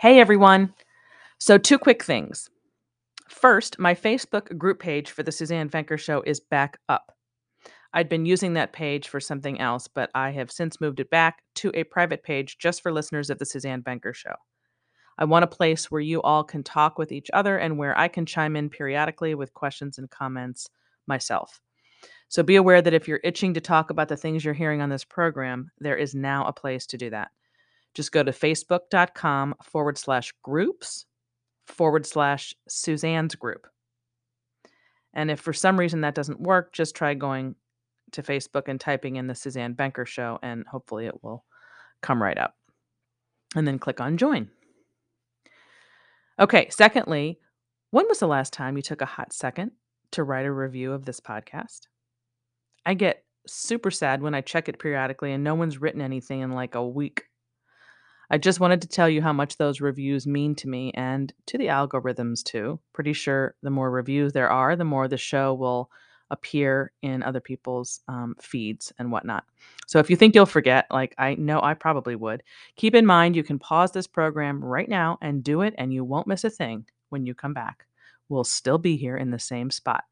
Hey everyone. So, two quick things. First, my Facebook group page for the Suzanne Venker Show is back up. I'd been using that page for something else, but I have since moved it back to a private page just for listeners of the Suzanne Venker Show. I want a place where you all can talk with each other and where I can chime in periodically with questions and comments myself. So be aware that if you're itching to talk about the things you're hearing on this program, there is now a place to do that. Just go to facebook.com forward slash groups forward slash Suzanne's group. And if for some reason that doesn't work, just try going to Facebook and typing in the Suzanne Venker show, and hopefully it will come right up. And then click on join. Okay, secondly, when was the last time you took a hot second to write a review of this podcast? I get super sad when I check it periodically and no one's written anything in like a week. I just wanted to tell you how much those reviews mean to me and to the algorithms too. Pretty sure the more reviews there are, the more the show will appear in other people's um, feeds and whatnot. So if you think you'll forget, like I know I probably would, keep in mind you can pause this program right now and do it, and you won't miss a thing when you come back. We'll still be here in the same spot.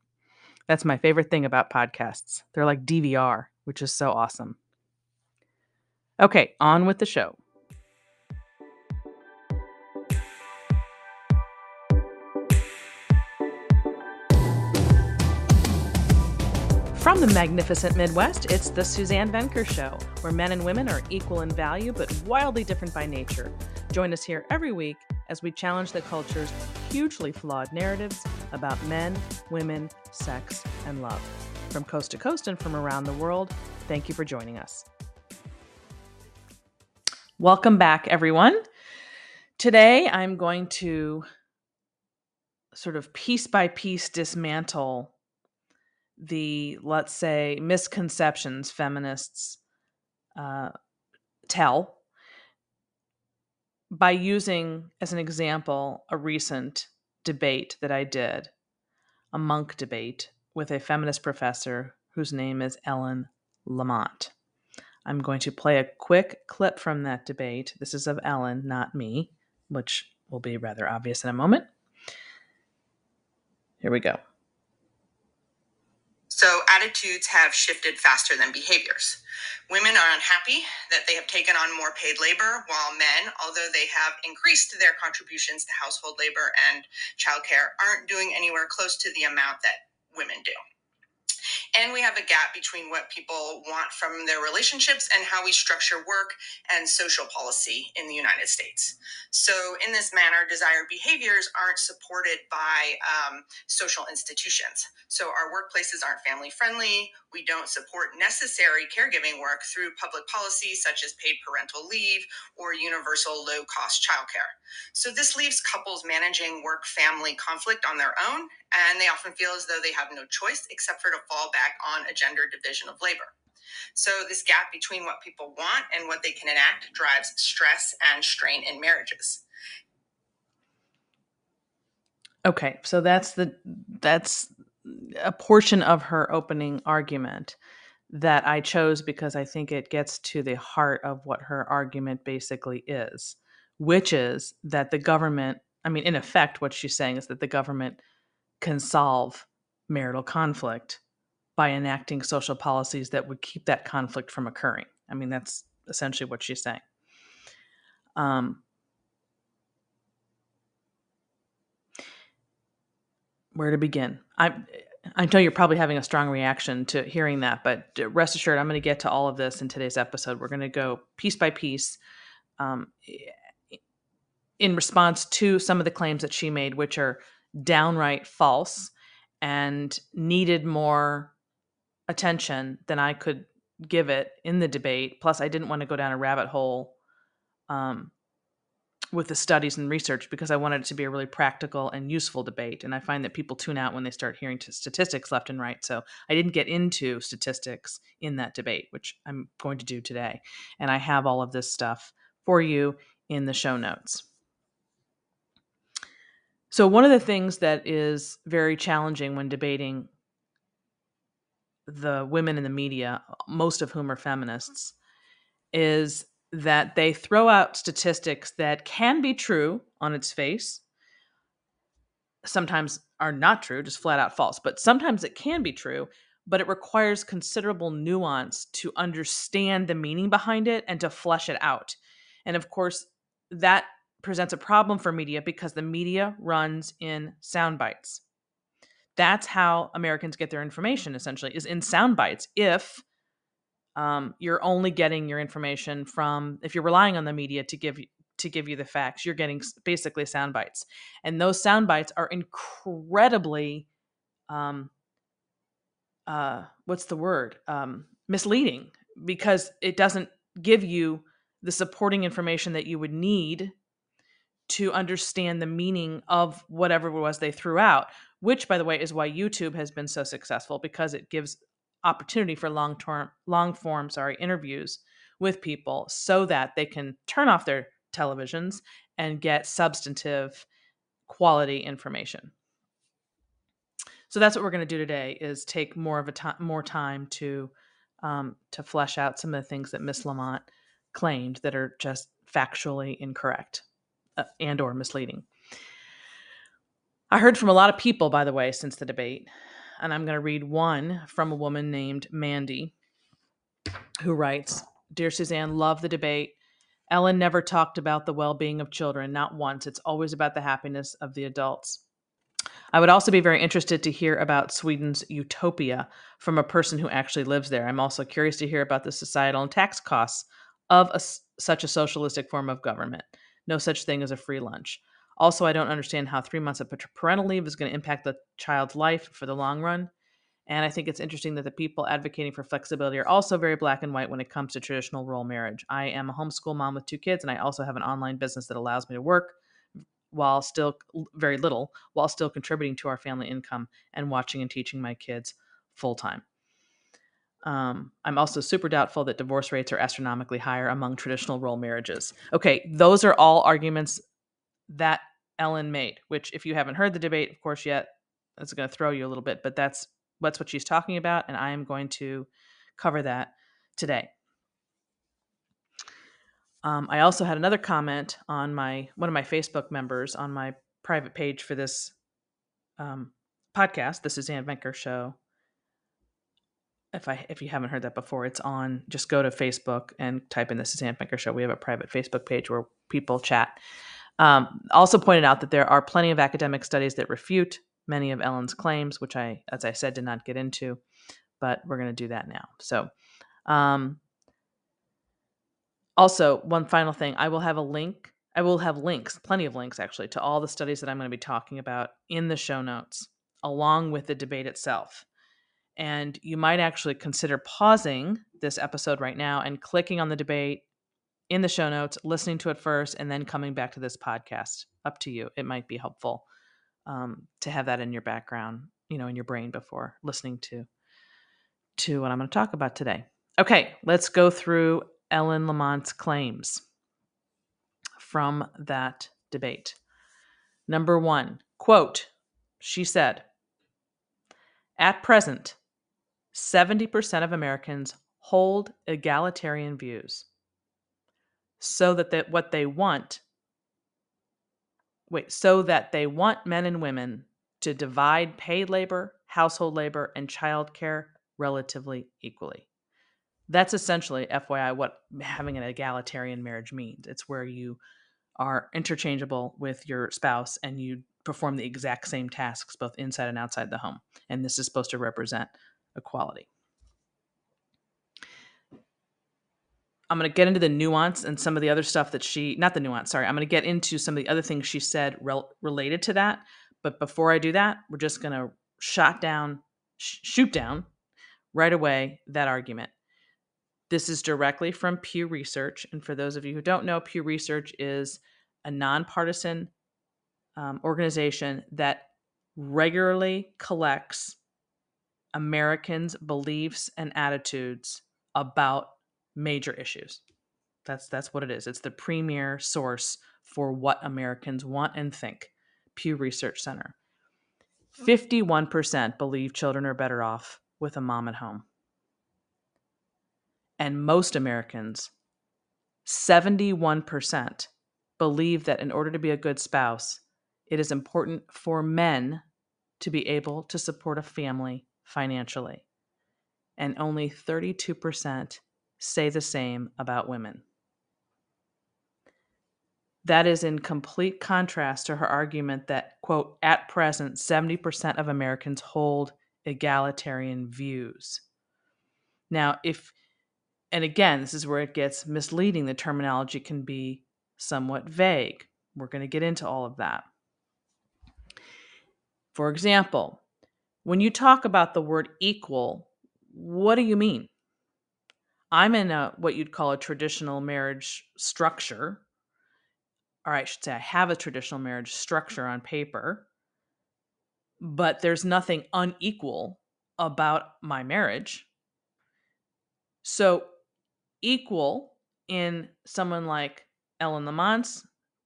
That's my favorite thing about podcasts. They're like DVR, which is so awesome. Okay, on with the show. From the magnificent Midwest, it's the Suzanne Venker Show, where men and women are equal in value but wildly different by nature. Join us here every week as we challenge the culture's hugely flawed narratives about men, women, sex, and love. From coast to coast and from around the world, thank you for joining us. Welcome back, everyone. Today I'm going to sort of piece by piece dismantle the let's say misconceptions feminists uh, tell by using as an example a recent debate that I did, a Munk debate with a feminist professor whose name is Ellen Lamont. I'm going to play a quick clip from that debate. This is of Ellen, not me, which will be rather obvious in a moment. Here we go. Attitudes have shifted faster than behaviors. Women are unhappy that they have taken on more paid labor, while men, although they have increased their contributions to household labor and childcare, aren't doing anywhere close to the amount that women do. And we have a gap between what people want from their relationships and how we structure work and social policy in the United States. So, in this manner, desired behaviors aren't supported by um, social institutions. So, our workplaces aren't family friendly. We don't support necessary caregiving work through public policy, such as paid parental leave or universal low cost childcare. So, this leaves couples managing work family conflict on their own and they often feel as though they have no choice except for to fall back on a gender division of labor. So, this gap between what people want and what they can enact drives stress and strain in marriages. Okay, so that's the that's a portion of her opening argument that I chose because I think it gets to the heart of what her argument basically is, which is that the government, I mean, in effect, what she's saying is that the government can solve marital conflict by enacting social policies that would keep that conflict from occurring. I mean, that's essentially what she's saying. Um, where to begin? I I know you're probably having a strong reaction to hearing that, but rest assured, I'm going to get to all of this in today's episode. We're going to go piece by piece um, in response to some of the claims that she made, which are downright false and needed more attention than I could give it in the debate. Plus, I didn't want to go down a rabbit hole um, with the studies and research because I wanted it to be a really practical and useful debate. And I find that people tune out when they start hearing statistics left and right. So I didn't get into statistics in that debate, which I'm going to do today. And I have all of this stuff for you in the show notes. So, one of the things that is very challenging when debating the women in the media, most of whom are feminists, is that they throw out statistics that can be true on its face, sometimes are not true, just flat out false, but sometimes it can be true, but it requires considerable nuance to understand the meaning behind it and to flesh it out. And of course, that presents a problem for media because the media runs in sound bites. That's how Americans get their information essentially is in sound bites. If um, you're only getting your information from if you're relying on the media to give to give you the facts, you're getting basically sound bites, and those sound bites are incredibly, um, uh, what's the word, um, misleading because it doesn't give you the supporting information that you would need to understand the meaning of whatever it was they threw out which by the way is why youtube has been so successful because it gives opportunity for long term long form sorry interviews with people so that they can turn off their televisions and get substantive quality information. So that's what we're going to do today is take more of a time more time to um, to flesh out some of the things that miss lamont claimed that are just factually incorrect uh, and or misleading i heard from a lot of people by the way since the debate and I'm going to read one from a woman named Mandy who writes Dear Suzanne, love the debate. Ellen never talked about the well being of children, not once. It's always about the happiness of the adults. I would also be very interested to hear about Sweden's utopia from a person who actually lives there. I'm also curious to hear about the societal and tax costs of a, such a socialistic form of government. No such thing as a free lunch. Also, I don't understand how three months of parental leave is going to impact the child's life for the long run. And I think it's interesting that the people advocating for flexibility are also very black and white when it comes to traditional role marriage. I am a homeschool mom with two kids, and I also have an online business that allows me to work while still very little, while still contributing to our family income and watching and teaching my kids full time. Um, I'm also super doubtful that divorce rates are astronomically higher among traditional role marriages. Okay, those are all arguments that Ellen made, which if you haven't heard the debate, of course, yet, it's going to throw you a little bit, but that's that's what she's talking about, and I am going to cover that today. Um, I also had another comment on my one of my Facebook members on my private page for this um, podcast, the Suzanne Venker Show. If I if you haven't heard that before, it's on. Just go to Facebook and type in the Suzanne Venker Show. We have a private Facebook page where people chat. Um, also pointed out that there are plenty of academic studies that refute many of Ellen's claims, which I, as I said, did not get into, but we're going to do that now. So, um, also, one final thing I will have a link. I will have links, plenty of links actually, to all the studies that I'm going to be talking about in the show notes, along with the debate itself. And you might actually consider pausing this episode right now and clicking on the debate in the show notes, listening to it first, and then coming back to this podcast. Up to you. It might be helpful um, to have that in your background, you know, in your brain before listening to to what I'm going to talk about today. Okay, let's go through Ellen Lamont's claims from that debate. Number one, quote, she said, at present, 70% of Americans hold egalitarian views so that they, what they want wait so that they want men and women to divide paid labor household labor and childcare relatively equally. That's essentially fyi what having an egalitarian marriage means. It's where you are interchangeable with your spouse and you perform the exact same tasks both inside and outside the home and this is supposed to represent equality I'm going to get into the nuance and some of the other stuff that she, not the nuance, sorry, I'm going to get into some of the other things she said rel- related to that. But before I do that, we're just going to shot down, sh- shoot down right away that argument. This is directly from Pew Research. And for those of you who don't know, Pew Research is a nonpartisan um, organization that regularly collects Americans' beliefs and attitudes about major issues. That's that's what it is. It's the premier source for what Americans want and think. Pew Research Center. 51% believe children are better off with a mom at home. And most Americans 71% believe that in order to be a good spouse, it is important for men to be able to support a family financially. And only 32% say the same about women. That is in complete contrast to her argument that, quote, at present, 70% of Americans hold egalitarian views. Now, if, and again, this is where it gets misleading, the terminology can be somewhat vague. We're going to get into all of that. For example, when you talk about the word equal, what do you mean? I'm in a what you'd call a traditional marriage structure. Or I should say I have a traditional marriage structure on paper, but there's nothing unequal about my marriage. So equal in someone like Ellen Lamont's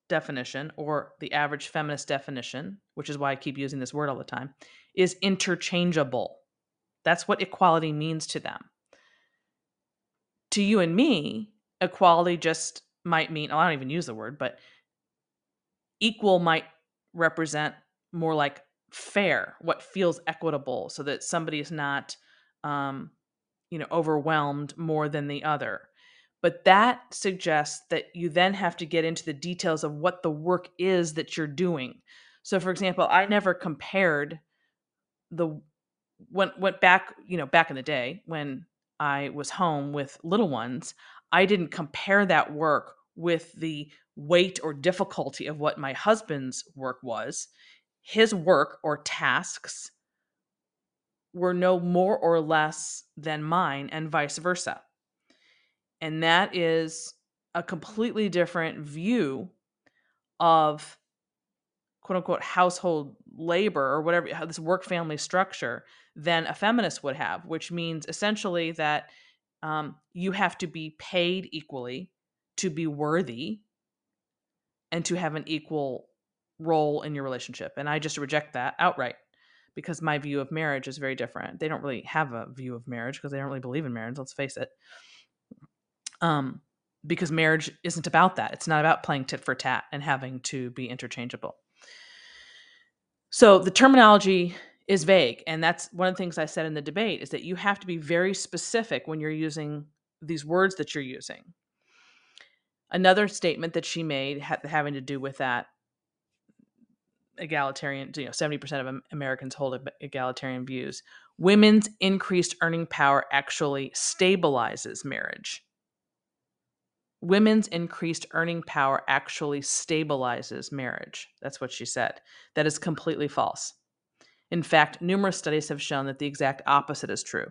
definition or the average feminist definition, which is why I keep using this word all the time, is interchangeable. That's what equality means to them. To you and me, equality just might mean, I don't even use the word, but equal might represent more like fair, what feels equitable, so that somebody is not, um, you know, overwhelmed more than the other. But that suggests that you then have to get into the details of what the work is that you're doing. So, for example, I never compared the went went back, you know, back in the day when I was home with little ones, I didn't compare that work with the weight or difficulty of what my husband's work was. His work or tasks were no more or less than mine, and vice versa. And that is a completely different view of quote unquote household labor or whatever this work family structure than a feminist would have, which means essentially that um, you have to be paid equally to be worthy and to have an equal role in your relationship. And I just reject that outright because my view of marriage is very different. They don't really have a view of marriage because they don't really believe in marriage, let's face it. Um, because marriage isn't about that. It's not about playing tit for tat and having to be interchangeable. So the terminology is vague. And that's one of the things I said in the debate is that you have to be very specific when you're using these words that you're using. Another statement that she made ha- having to do with that egalitarian, you know, 70% of Americans hold egalitarian views. Women's increased earning power actually stabilizes marriage women's increased earning power actually stabilizes marriage. That's what she said. That is completely false. In fact, numerous studies have shown that the exact opposite is true.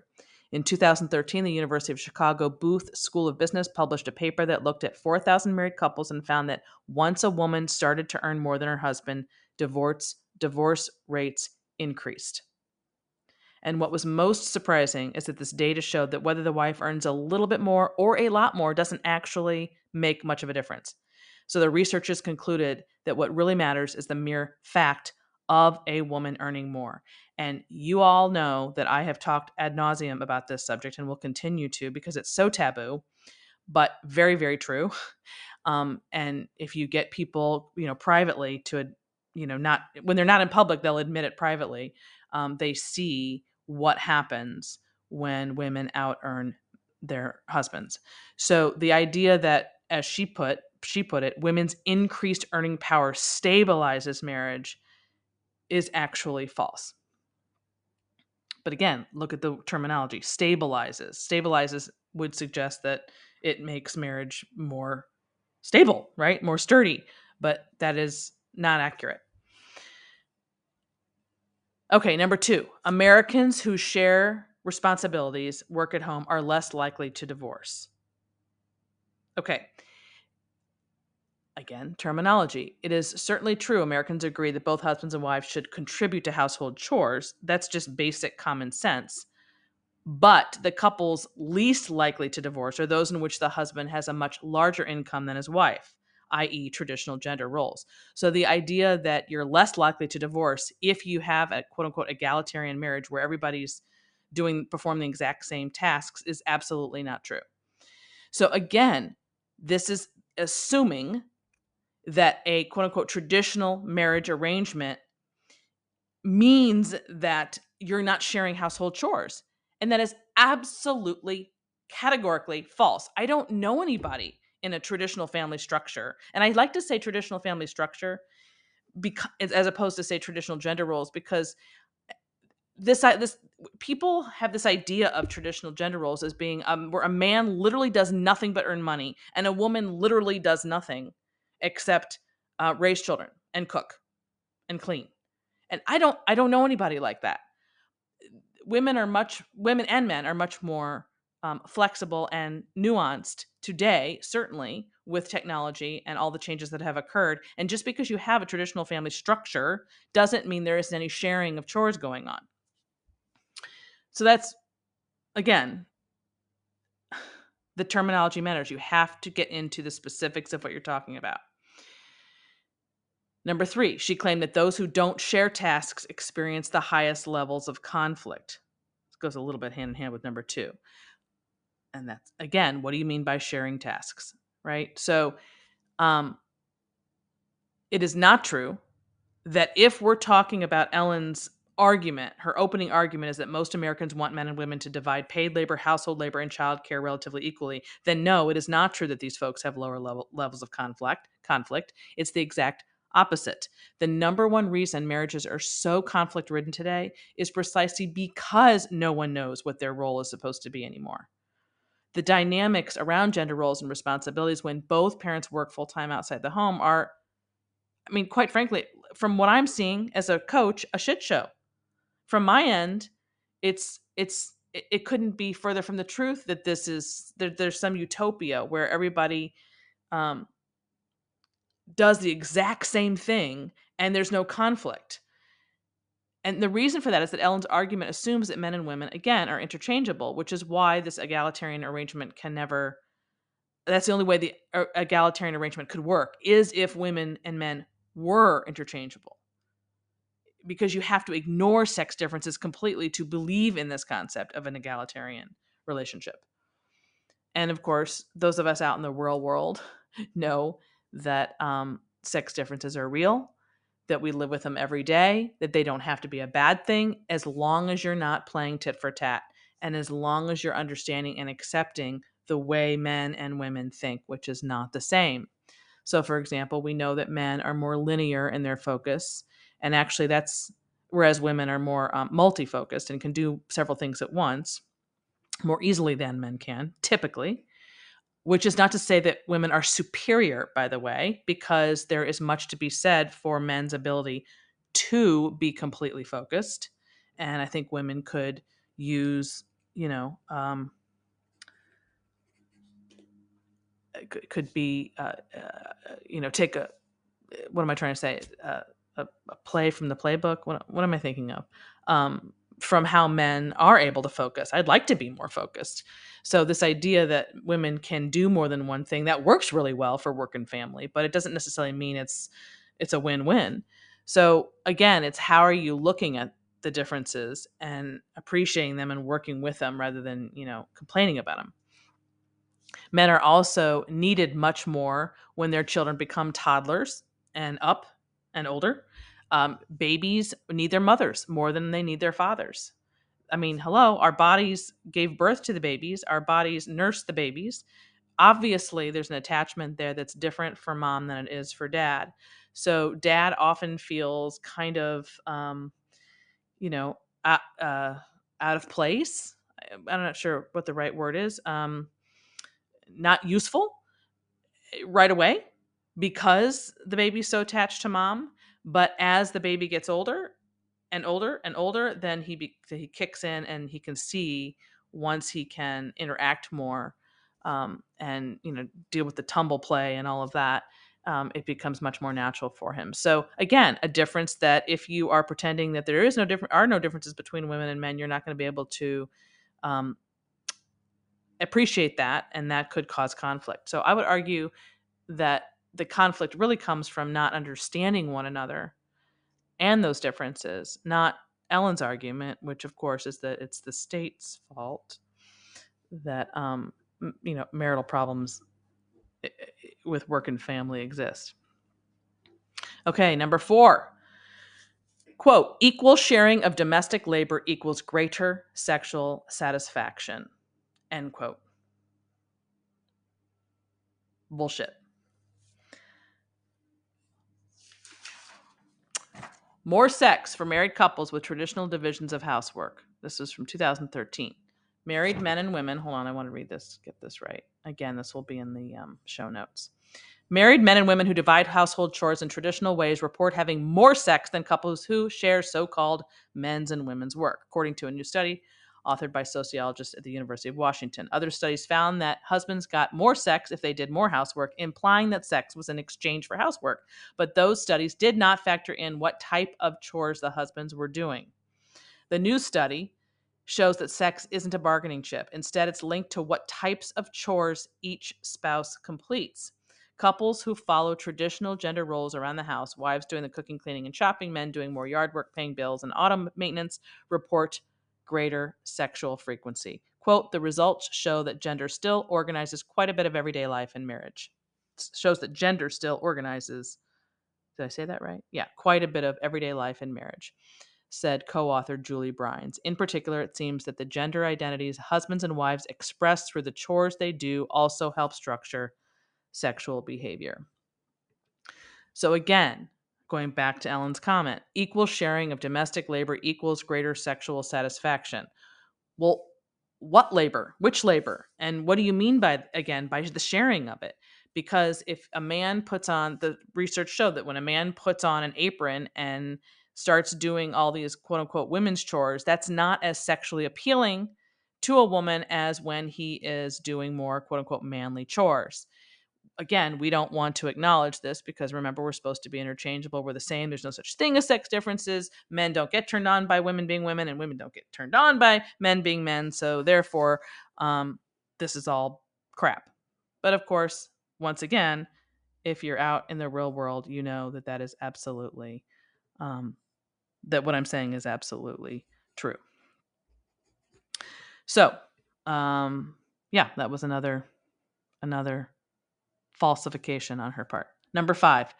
In 2013, the University of Chicago Booth School of Business published a paper that looked at 4,000 married couples and found that once a woman started to earn more than her husband, divorce divorce rates increased. And what was most surprising is that this data showed that whether the wife earns a little bit more or a lot more doesn't actually make much of a difference. So the researchers concluded that what really matters is the mere fact of a woman earning more. And you all know that I have talked ad nauseum about this subject and will continue to because it's so taboo, but very, very true. Um, and if you get people, you know, privately to, you know, not when they're not in public, they'll admit it privately. Um, they see what happens when women out earn their husbands. So the idea that as she put she put it, women's increased earning power stabilizes marriage is actually false. But again, look at the terminology stabilizes. Stabilizes would suggest that it makes marriage more stable, right? More sturdy, but that is not accurate. Okay, number two Americans who share responsibilities, work at home, are less likely to divorce. Okay. Again, terminology. It is certainly true Americans agree that both husbands and wives should contribute to household chores. That's just basic common sense. But the couples least likely to divorce are those in which the husband has a much larger income than his wife i.e., traditional gender roles. So the idea that you're less likely to divorce if you have a quote unquote egalitarian marriage where everybody's doing performing the exact same tasks is absolutely not true. So again, This is assuming that a quote unquote traditional marriage arrangement means that you're not sharing household chores. And that is absolutely categorically false. I don't know anybody in a traditional family structure. And I like to say traditional family structure because as opposed to say traditional gender roles because this this people have this idea of traditional gender roles as being um, where a man literally does nothing but earn money and a woman literally does nothing except uh, raise children and cook and clean and i don't i don't know anybody like that women are much women and men are much more um, flexible and nuanced today certainly with technology and all the changes that have occurred and just because you have a traditional family structure doesn't mean there isn't any sharing of chores going on so that's again the terminology matters you have to get into the specifics of what you're talking about Number three, she claimed that those who don't share tasks experience the highest levels of conflict. This goes a little bit hand in hand with number two. And that's, again, what do you mean by sharing tasks, right? So um, it is not true that if we're talking about Ellen's argument, her opening argument is that most Americans want men and women to divide paid labor, household labor, and child care relatively equally, then no, it is not true that these folks have lower level, levels of conflict. Conflict. It's the exact opposite. The number one reason marriages are so conflict ridden today is precisely because no one knows what their role is supposed to be anymore. The dynamics around gender roles and responsibilities when both parents work full time outside the home are, I mean, quite frankly, from what I'm seeing as a coach, a shit show. From my end, it's it's it couldn't be further from the truth that this is there, there's some utopia where everybody um, does the exact same thing and there's no conflict. And the reason for that is that Ellen's argument assumes that men and women, again, are interchangeable, which is why this egalitarian arrangement can never. That's the only way the uh, egalitarian arrangement could work, is if women and men were interchangeable. Because you have to ignore sex differences completely to believe in this concept of an egalitarian relationship. And of course, those of us out in the real world know that um, sex differences are real, that we live with them every day, that they don't have to be a bad thing as long as you're not playing tit for tat and as long as you're understanding and accepting the way men and women think, which is not the same. So, for example, we know that men are more linear in their focus, and actually, that's whereas women are more um, multi focused and can do several things at once more easily than men can, typically which is not to say that women are superior, by the way, because there is much to be said for men's ability to be completely focused. And I think women could use, you know, um, could, could be, uh, uh, you know, take a, what am I trying to say? Uh, a, a, play from the playbook. What, what am I thinking of? Um, from how men are able to focus. I'd like to be more focused. So this idea that women can do more than one thing that works really well for work and family, but it doesn't necessarily mean it's it's a win-win. So again, it's how are you looking at the differences and appreciating them and working with them rather than, you know, complaining about them. Men are also needed much more when their children become toddlers and up and older um, babies need their mothers more than they need their fathers. I mean, hello, our bodies gave birth to the babies, our bodies nurse the babies. Obviously, there's an attachment there that's different for mom than it is for dad. So, dad often feels kind of, um, you know, uh, out of place. I'm not sure what the right word is. Um, not useful eh, right away because the baby's so attached to mom but as the baby gets older and older and older, then he be, he kicks in and he can see once he can interact more um, and you know deal with the tumble play and all of that. Um, it becomes much more natural for him. So again, a difference that if you are pretending that there is no different are no differences between women and men, you're not going to be able to um, appreciate that, and that could cause conflict. So I would argue that the conflict really comes from not understanding one another and those differences, not Ellen's argument, which of course is that it's the state's fault that um, you know marital problems with work and family exist. Okay, number four. Quote, equal sharing of domestic labor equals greater sexual satisfaction. End quote. Bullshit. More sex for married couples with traditional divisions of housework. This is from 2013. Married men and women. Hold on, I want to read this, get this right. Again, this will be in the um, show notes. Married men and women who divide household chores in traditional ways report having more sex than couples who share so called men's and women's work, according to a new study authored by sociologists at the University of Washington. Other studies found that husbands got more sex if they did more housework, implying that sex was in exchange for housework. But those studies did not factor in what type of chores the husbands were doing. The new study shows that sex isn't a bargaining chip. Instead, it's linked to what types of chores each spouse completes. Couples who follow traditional gender roles around the house, wives doing the cooking, cleaning, and shopping, men doing more yard work, paying bills, and auto maintenance, report greater sexual frequency. Quote, the results show that gender still organizes quite a bit of everyday life in marriage. It shows that gender still organizes, did I say that right? Yeah, quite a bit of everyday life in marriage, said co author Julie Brines. In particular, it seems that the gender identities husbands and wives express through the chores they do also help structure sexual behavior. So, again, going back to Ellen's comment, equal sharing of domestic labor equals greater sexual satisfaction. Well, what labor? Which labor? And what do you mean by, again, by the sharing of it? Because if a man puts on, the research showed that when a man puts on an apron and starts doing all these quote unquote women's chores, that's not as sexually appealing to a woman as when he is doing more quote unquote manly chores again, we don't want to acknowledge this because remember, we're supposed to be interchangeable. We're the same. There's no such thing as sex differences. Men don't get turned on by women being women, and women don't get turned on by men being men. So, therefore, um, this is all crap. But of course, once again, if you're out in the real world, you know that that is absolutely, um, that what I'm saying is absolutely true. So, um, yeah, that was another, another falsification on her part. Number five,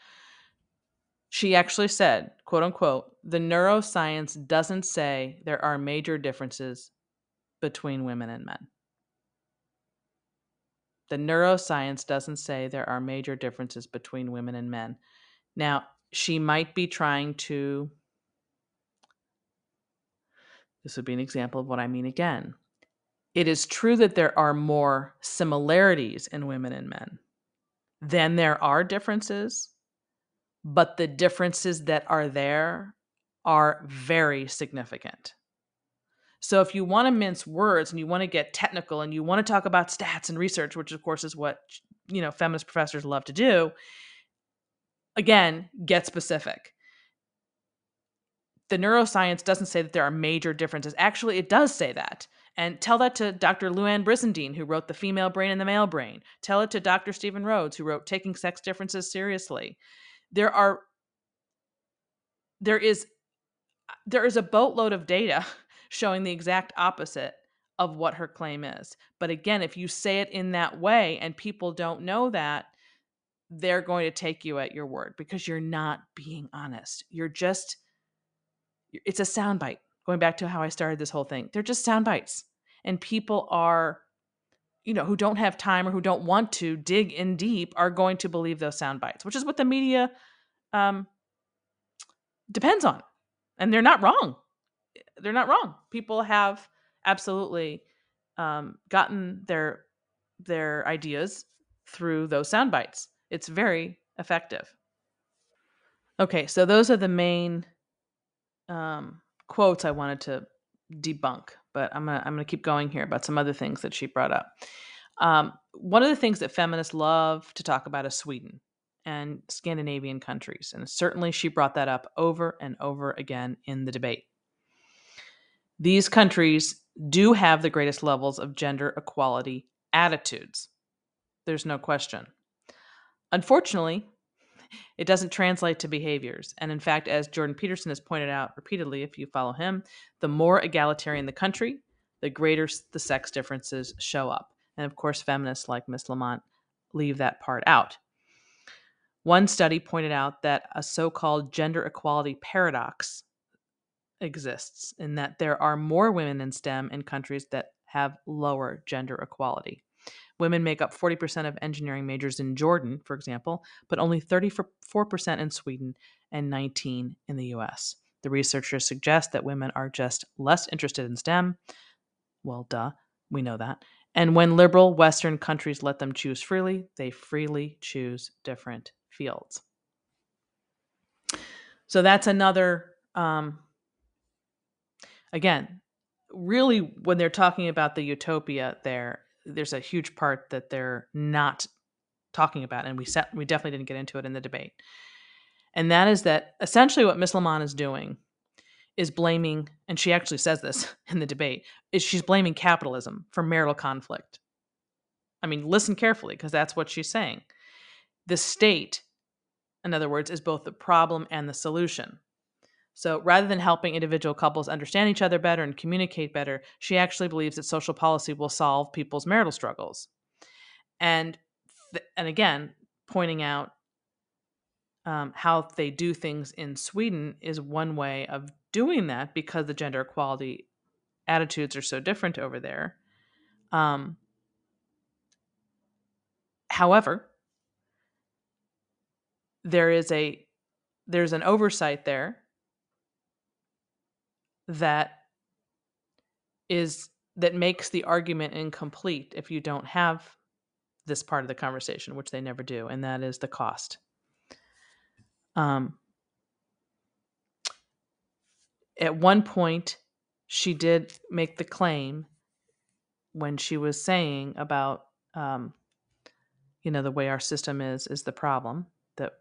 she actually said, quote unquote, the neuroscience doesn't say there are major differences between women and men. The neuroscience doesn't say there are major differences between women and men. Now, she might be trying to, this would be an example of what I mean again. It is true that there are more similarities in women and men then there are differences, but the differences that are there are very significant. So if you want to mince words and you want to get technical and you want to talk about stats and research, which of course is what you know feminist professors love to do, again, get specific. The neuroscience doesn't say that there are major differences. Actually, it does say that. And tell that to Dr. Louann Brizendine, who wrote The Female Brain and the Male Brain. Tell it to Dr. Steven Rhoads, who wrote Taking Sex Differences Seriously. There are there is there is a boatload of data showing the exact opposite of what her claim is. But again, if you say it in that way and people don't know that, they're going to take you at your word because you're not being honest. You're just it's a soundbite. Going back to how I started this whole thing. They're just sound bites and people are you know who don't have time or who don't want to dig in deep are going to believe those sound bites which is what the media um, depends on. And they're not wrong. They're not wrong. People have absolutely um, gotten their their ideas through those sound bites. It's very effective. Okay so those are the main um, quotes i wanted to debunk but I'm gonna I'm gonna keep going here about some other things that she brought up. Um, one of the things that feminists love to talk about is Sweden and Scandinavian countries, and certainly she brought that up over and over again in the debate. These countries do have the greatest levels of gender equality attitudes. There's no question. Unfortunately, it doesn't translate to behaviors. And in fact, as Jordan Peterson has pointed out repeatedly, if you follow him, the more egalitarian the country, the greater the sex differences show up. And of course, feminists like Miss Lamont leave that part out. One study pointed out that a so called gender equality paradox exists in that there are more women in STEM in countries that have lower gender equality. Women make up 40% of engineering majors in Jordan, for example, but only 34% in Sweden and 19 in the US. The researchers suggest that women are just less interested in STEM. Well, duh, we know that. And when liberal Western countries let them choose freely, they freely choose different fields. So that's another, um, again, really, when they're talking about the utopia there, there's a huge part that they're not talking about, and we set, we definitely didn't get into it in the debate. And that is that essentially what Miss Lamont is doing is blaming, and she actually says this in the debate, is she's blaming capitalism for marital conflict. I mean, listen carefully because that's what she's saying. The state, in other words, is both the problem and the solution. So rather than helping individual couples understand each other better and communicate better, she actually believes that social policy will solve people's marital struggles. And th- and again, pointing out um, how they do things in Sweden is one way of doing that because the gender equality attitudes are so different over there. Um, however, there is a there's an oversight there that is that makes the argument incomplete if you don't have this part of the conversation, which they never do, and that is the cost. Um, at one point, she did make the claim when she was saying about, um, you know, the way our system is is the problem that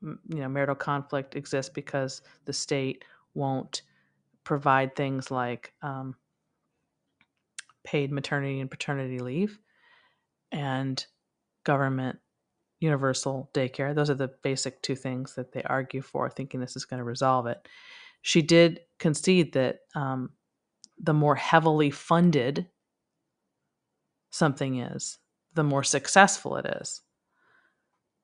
you know marital conflict exists because the state won't provide things like um, paid maternity and paternity leave and government universal daycare. Those are the basic two things that they argue for, thinking this is going to resolve it. She did concede that um, the more heavily funded something is, the more successful it is.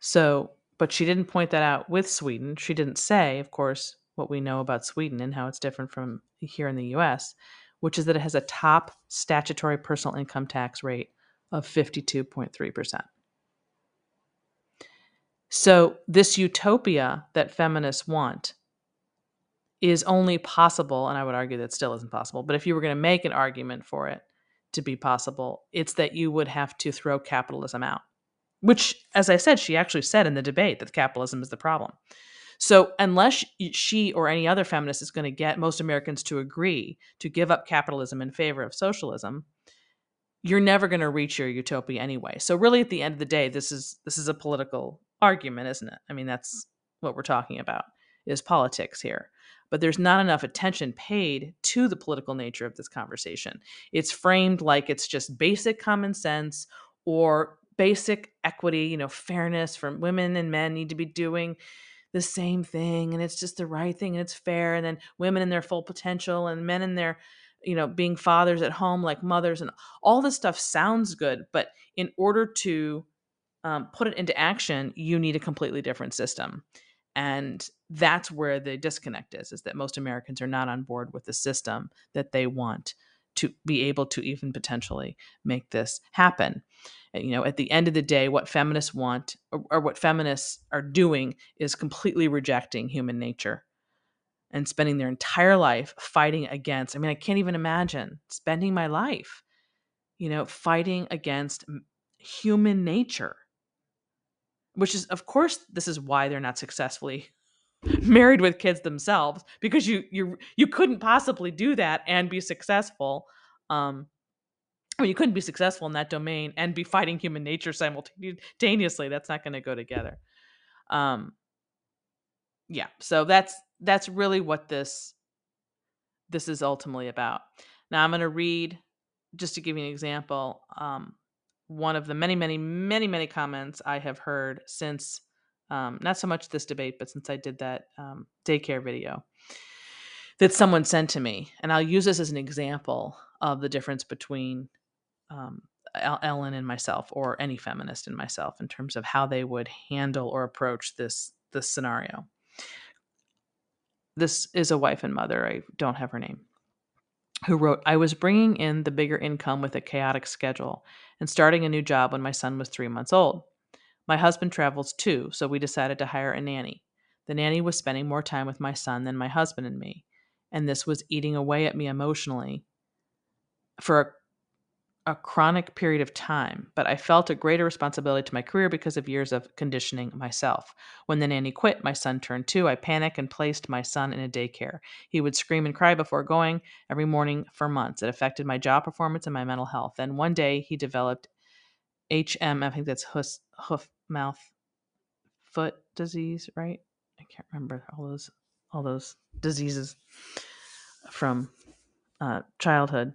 So, but she didn't point that out with Sweden. She didn't say, of course, what we know about Sweden and how it's different from here in the US, which is that it has a top statutory personal income tax rate of 52.3%. So, this utopia that feminists want is only possible, and I would argue that still isn't possible, but if you were going to make an argument for it to be possible, it's that you would have to throw capitalism out, which, as I said, she actually said in the debate that capitalism is the problem. So, unless she or any other feminist is going to get most Americans to agree to give up capitalism in favor of socialism, you're never going to reach your utopia anyway. So, really, at the end of the day, this is this is a political argument, isn't it? I mean, that's what we're talking about is politics here. But there's not enough attention paid to the political nature of this conversation. It's framed like it's just basic common sense or basic equity, you know, fairness from women and men need to be doing the same thing and it's just the right thing and it's fair and then women in their full potential and men in their you know being fathers at home like mothers and all this stuff sounds good but in order to um, put it into action, you need a completely different system. And that's where the disconnect is, is that most Americans are not on board with the system that they want to be able to even potentially make this happen. You know, at the end of the day, what feminists want or, or what feminists are doing is completely rejecting human nature and spending their entire life fighting against. I mean, I can't even imagine spending my life, you know, fighting against human nature which is of course this is why they're not successfully married with kids themselves because you you you couldn't possibly do that and be successful um mean, you couldn't be successful in that domain and be fighting human nature simultaneously. That's not going to go together. Um, yeah, so that's that's really what this this is ultimately about. Now I'm going to read just to give you an example. Um, one of the many, many, many, many comments I have heard since um, not so much this debate, but since I did that um, daycare video that someone sent to me. And I'll use this as an example of the difference between um, Ellen and myself, or any feminist and myself, in terms of how they would handle or approach this this scenario. This is a wife and mother. I don't have her name. Who wrote, I was bringing in the bigger income with a chaotic schedule and starting a new job when my son was three months old. My husband travels too, so we decided to hire a nanny. The nanny was spending more time with my son than my husband and me, and this was eating away at me emotionally for a chronic period of time, but I felt a greater responsibility to my career because of years of conditioning myself. When the nanny quit, my son turned two. I panicked and placed my son in a daycare. He would scream and cry before going every morning for months. It affected my job performance and my mental health. Then one day he developed HM, I think that's hoof, hoof mouth foot disease, right? I can't remember all those all those diseases from uh, childhood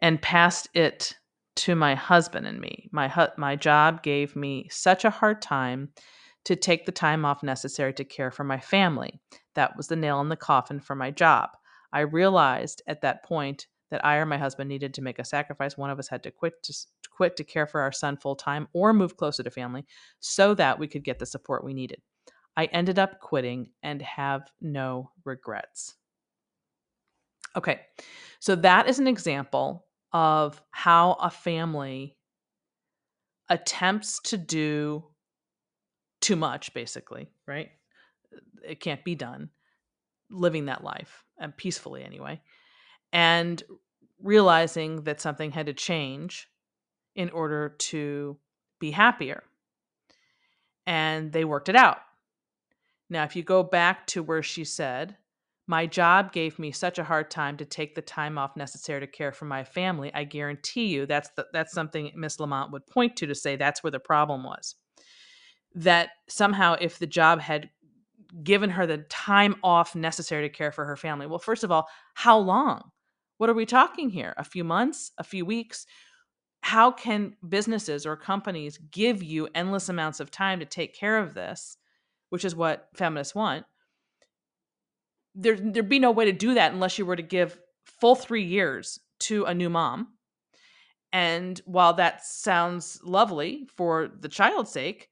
and passed it to my husband and me. My hu- my job gave me such a hard time to take the time off necessary to care for my family. That was the nail in the coffin for my job. I realized at that point that I or my husband needed to make a sacrifice. One of us had to quit to, quit to care for our son full time or move closer to family so that we could get the support we needed. I ended up quitting and have no regrets. Okay, so that is an example of how a family attempts to do too much, basically, right? It can't be done living that life and peacefully anyway. And realizing that something had to change in order to be happier. And they worked it out. Now, if you go back to where she said, my job gave me such a hard time to take the time off necessary to care for my family. I guarantee you that's the, that's something Miss Lamont would point to to say that's where the problem was. That somehow if the job had given her the time off necessary to care for her family. Well, first of all, how long? What are we talking here? A few months, a few weeks? How can businesses or companies give you endless amounts of time to take care of this, which is what feminists want? there there'd be no way to do that unless you were to give full three years to a new mom. And while that sounds lovely for the child's sake,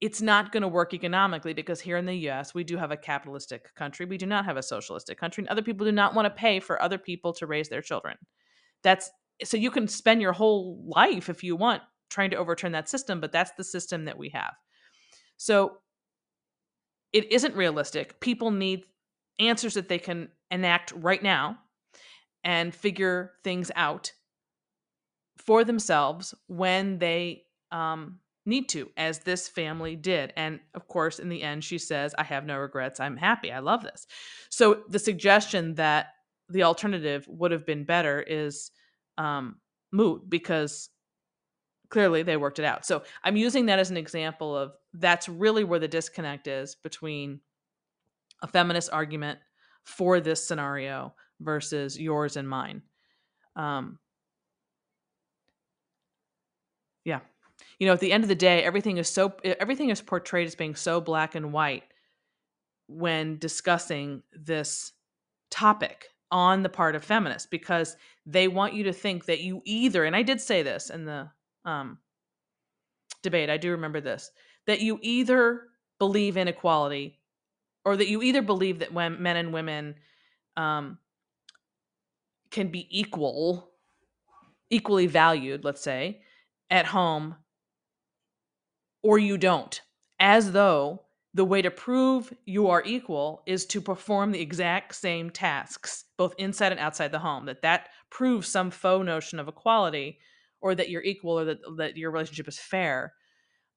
it's not going to work economically because here in the US, we do have a capitalistic country. We do not have a socialistic country. And other people do not want to pay for other people to raise their children. That's so you can spend your whole life if you want trying to overturn that system, but that's the system that we have. So it isn't realistic. People need answers that they can enact right now and figure things out for themselves when they um, need to, as this family did. And of course, in the end, she says, I have no regrets. I'm happy. I love this. So the suggestion that the alternative would have been better is um, moot because clearly they worked it out. So I'm using that as an example of that's really where the disconnect is between a feminist argument for this scenario versus yours and mine. Um, yeah. You know, at the end of the day, everything is so everything is portrayed as being so black and white when discussing this topic on the part of feminists because they want you to think that you either and I did say this in the um, debate. I do remember this that you either believe in equality or that you either believe that when men and women um, can be equal, equally valued, let's say, at home, or you don't, as though the way to prove you are equal is to perform the exact same tasks both inside and outside the home that that proves some faux notion of equality or that you're equal or that, that your relationship is fair.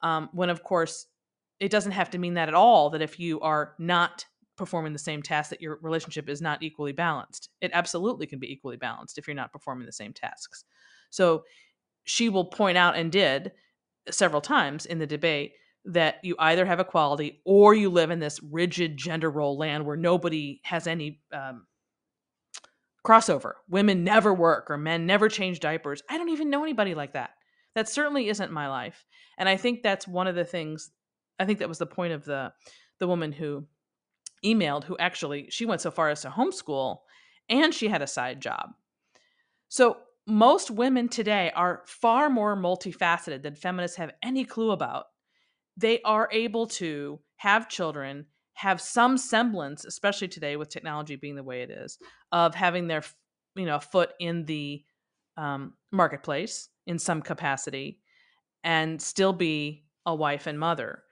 Um, when of course it doesn't have to mean that at all that if you are not performing the same task that your relationship is not equally balanced. It absolutely can be equally balanced if you're not performing the same tasks. So she will point out and did several times in the debate that you either have equality or you live in this rigid gender role land where nobody has any um, crossover women never work or men never change diapers i don't even know anybody like that that certainly isn't my life and i think that's one of the things I think that was the point of the the woman who emailed who actually she went so far as to homeschool and she had a side job. So most women today are far more multifaceted than feminists have any clue about. They are able to have children, have some semblance, especially today with technology being the way it is, of having their you know foot in the um, marketplace in some capacity, and still be a wife and mother,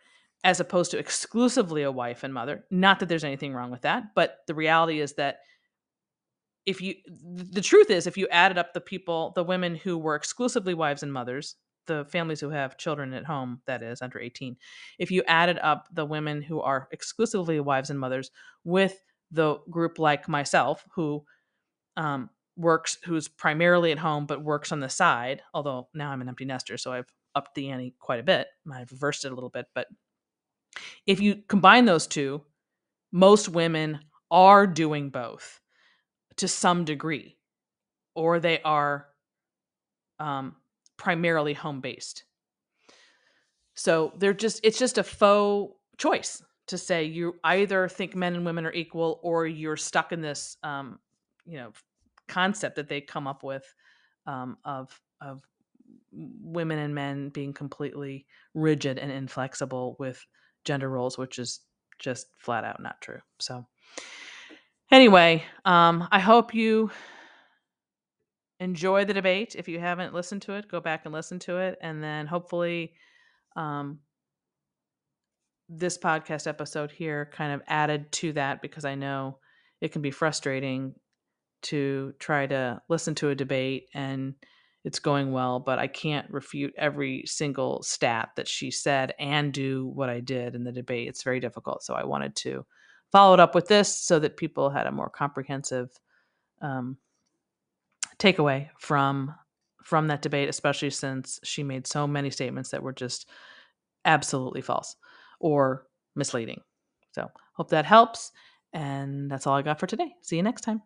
as opposed to exclusively a wife and mother. Not that there's anything wrong with that, but the reality is that if you the truth is if you added up the people the women who were exclusively wives and mothers the families who have children at home that is under 18 if you added up the women who are exclusively wives and mothers with the group like myself who um, works who's primarily at home but works on the side although now i'm an empty nester so i've upped the ante quite a bit i've reversed it a little bit but if you combine those two most women are doing both to some degree, or they are um, primarily home based. So they're just it's just a faux choice to say you either think men and women are equal or you're stuck in this um, you know concept that they come up with um, of of women and men being completely rigid and inflexible with gender roles, which is just flat out not true. So Anyway, um, I hope you enjoy the debate. If you haven't listened to it, go back and listen to it. And then hopefully, um, this podcast episode here kind of added to that because I know it can be frustrating to try to listen to a debate and it's going well, but I can't refute every single stat that she said and do what I did in the debate. It's very difficult. So I wanted to followed up with this so that people had a more comprehensive um, takeaway from from that debate, especially since she made so many statements that were just absolutely false or misleading. So, hope that helps. And that's all I got for today. See you next time.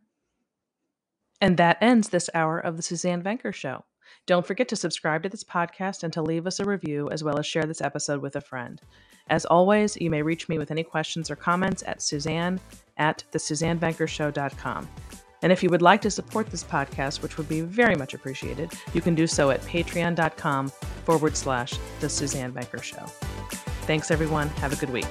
And that ends this hour of the Suzanne Venker Show. Don't forget to subscribe to this podcast and to leave us a review, as well as share this episode with a friend. As always, you may reach me with any questions or comments at Suzanne at thesuzannevenkershow.com. And if you would like to support this podcast, which would be very much appreciated, you can do so at patreon.com forward slash The Suzanne Venker Show. Thanks, everyone. Have a good week.